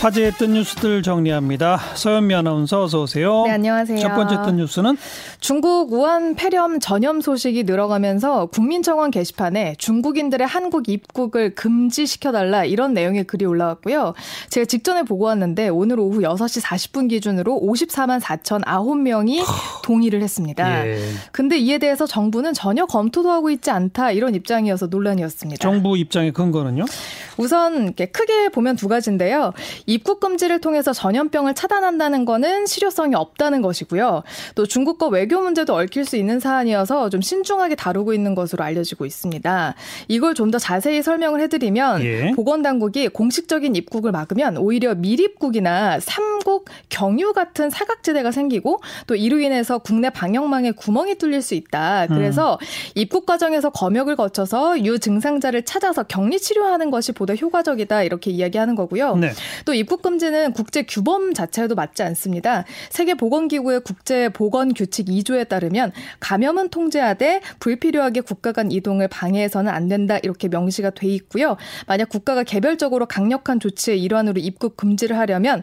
화제했던 뉴스들 정리합니다. 서현미 아나운서 어서 오세요. 네, 안녕하세요. 첫 번째 던 뉴스는 중국 우한 폐렴 전염 소식이 늘어가면서 국민청원 게시판에 중국인들의 한국 입국을 금지시켜 달라 이런 내용의 글이 올라왔고요. 제가 직전에 보고 왔는데 오늘 오후 6시 40분 기준으로 54만 4천 9명이 동의를 했습니다. 예. 근데 이에 대해서 정부는 전혀 검토도 하고 있지 않다 이런 입장이어서 논란이었습니다. 정부 입장의 근거는요? 우선 크게 보면 두 가지인데요. 입국 금지를 통해서 전염병을 차단한다는 거는 실효성이 없다는 것이고요. 또 중국과 외교 문제도 얽힐 수 있는 사안이어서 좀 신중하게 다루고 있는 것으로 알려지고 있습니다. 이걸 좀 더 자세히 설명을 해드리면 예. 보건당국이 공식적인 입국을 막으면 오히려 밀입국이나 삼국 경유 같은 사각지대가 생기고 또 이로 인해서 국내 방역망에 구멍이 뚫릴 수 있다. 그래서 음. 입국 과정에서 검역을 거쳐서 유증상자를 찾아서 격리 치료하는 것이 보다 효과적이다 이렇게 이야기하는 거고요. 네. 또 입국 금지는 국제 규범 자체에도 맞지 않습니다. 세계 보건기구의 국제 보건 규칙 2조에 따르면 감염은 통제하되 불필요하게 국가 간 이동을 방해해서는 안 된다 이렇게 명시가 돼 있고요. 만약 국가가 개별적으로 강력한 조치의 일환으로 입국 금지를 하려면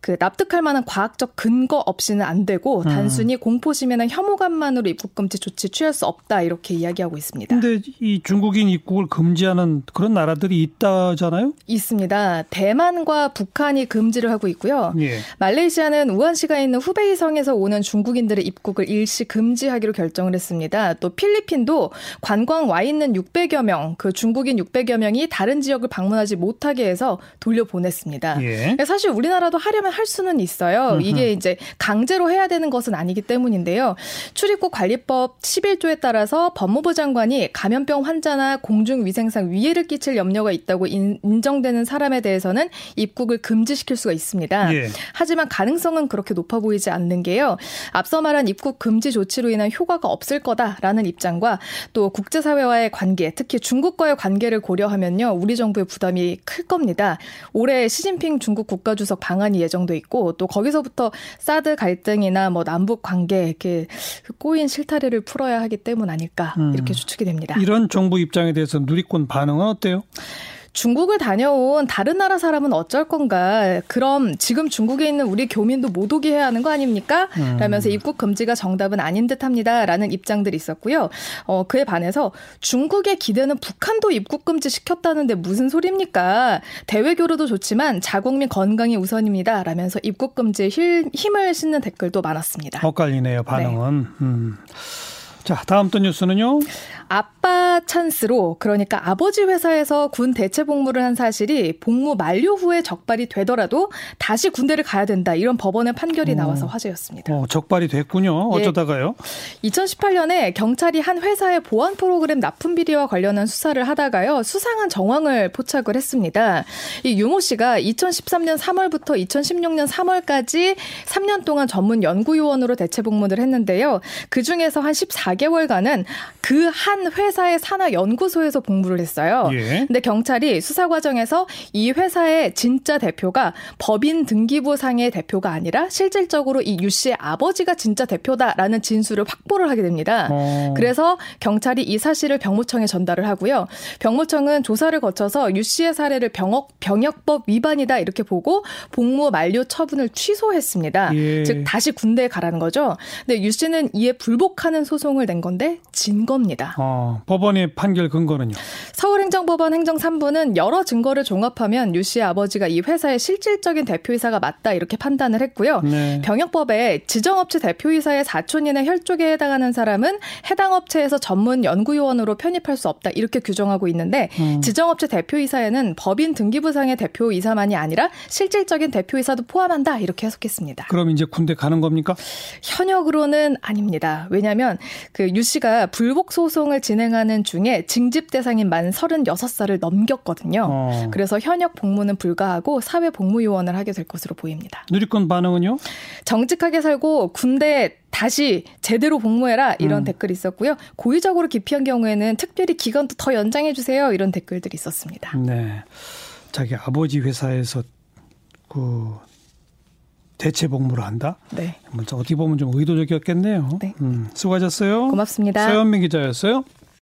그 납득할 만한 과학적 근거 없이는 안 되고 음. 단순히 공포심이나 혐오감만으로 입국 금지 조치 취할 수 없다 이렇게 이야기하고 있습니다. 근데 이 중국인 입국을 금지하는 그런 나라들이 있다 잖아요? 있습니다. 대만과 북한이 금지를 하고 있고요. 예. 말레이시아는 우한시가 있는 후베이성에서 오는 중국인들의 입국을 일시 금지하기로 결정을 했습니다. 또 필리핀도 관광 와 있는 600여 명, 그 중국인 600여 명이 다른 지역을 방문하지 못하게 해서 돌려보냈습니다. 예. 사실 우리나라도 하려면 할 수는 있어요. 이게 이제 강제로 해야 되는 것은 아니기 때문인데요. 출입국 관리법 11조에 따라서 법무부 장관이 감염병 환자나 공중위생상 위해를 끼칠 염려가 있다고 인 정되는 사람에 대해서는 입국을 금지시킬 수가 있습니다. 예. 하지만 가능성은 그렇게 높아 보이지 않는 게요. 앞서 말한 입국 금지 조치로 인한 효과가 없을 거다라는 입장과 또 국제사회와의 관계, 특히 중국과의 관계를 고려하면요. 우리 정부의 부담이 클 겁니다. 올해 시진핑 중국 국가주석 방한이 예정 예정돼 있고 또 거기서부터 사드 갈등이나 뭐 남북 관계 이렇게 꼬인 실타래를 풀어야 하기 때문 아닐까 이렇게 음. 추측이 됩니다. 이런 정부 입장에 대해서 누리꾼 반응은 어때요? 중국을 다녀온 다른 나라 사람은 어쩔 건가? 그럼 지금 중국에 있는 우리 교민도 못 오게 해야 하는 거 아닙니까? 음. 라면서 입국 금지가 정답은 아닌 듯합니다. 라는 입장들이 있었고요. 어, 그에 반해서 중국의 기대는 북한도 입국 금지 시켰다는데 무슨 소리입니까? 대외 교류도 좋지만 자국민 건강이 우선입니다. 라면서 입국 금지에 힘을 싣는 댓글도 많았습니다. 엇갈리네요, 반응은. 네. 음. 자, 다음 또 뉴스는요? 아빠 찬스로 그러니까 아버지 회사에서 군 대체 복무를 한 사실이 복무 만료 후에 적발이 되더라도 다시 군대를 가야 된다 이런 법원의 판결이 어. 나와서 화제였습니다. 어, 적발이 됐군요. 예. 어쩌다가요? 예, 2018년에 경찰이 한 회사의 보안 프로그램 납품 비리와 관련한 수사를 하다가요 수상한 정황을 포착을 했습니다. 이 유모 씨가 2013년 3월부터 2016년 3월까지 3년 동안 전문 연구요원으로 대체 복무를 했는데요. 그 중에서 한 14개월간은 그한 한 회사의 산하 연구소에서 복무를 했어요. 예. 근데 경찰이 수사 과정에서 이 회사의 진짜 대표가 법인 등기부 상의 대표가 아니라 실질적으로 이 유 씨의 아버지가 진짜 대표다라는 진술을 확보를 하게 됩니다. 어. 그래서 경찰이 이 사실을 병무청에 전달을 하고요. 병무청은 조사를 거쳐서 유 씨의 사례를 병역 병역법 위반이다 이렇게 보고 복무 만료 처분을 취소했습니다. 예. 즉 다시 군대에 가라는 거죠. 근데 유 씨는 이에 불복하는 소송을 낸 건데 진 겁니다. 어, 법원의 판결 근거는요? 서울행정법원 행정 3부는 여러 증거를 종합하면 유 씨의 아버지가 이 회사의 실질적인 대표이사가 맞다 이렇게 판단을 했고요. 네. 병역법에 지정업체 대표이사의 사촌이나 혈족에 해당하는 사람은 해당 업체에서 전문 연구요원으로 편입할 수 없다 이렇게 규정하고 있는데 음. 지정업체 대표이사에는 법인 등기부상의 대표이사만이 아니라 실질적인 대표이사도 포함한다 이렇게 해석했습니다. 그럼 이제 군대 가는 겁니까? 현역으로는 아닙니다. 왜냐하면 그 유 씨가 불복 소송을 활동을 진행하는 중에 징집 대상인 만 36살을 넘겼거든요. 어. 그래서 현역 복무는 불가하고 사회 복무요원을 하게 될 것으로 보입니다. 누리꾼 반응은요? 정직하게 살고 군대 다시 제대로 복무해라 이런 음. 댓글이 있었고요. 고의적으로 기피한 경우에는 특별히 기간도 더 연장해 주세요 이런 댓글들이 있었습니다. 네. 자기 아버지 회사에서 그 대체 복무를 한다. 네. 어떻게 보면 좀 의도적이었겠네요. 네. 음, 수고하셨어요. 고맙습니다. 서현민 기자였어요.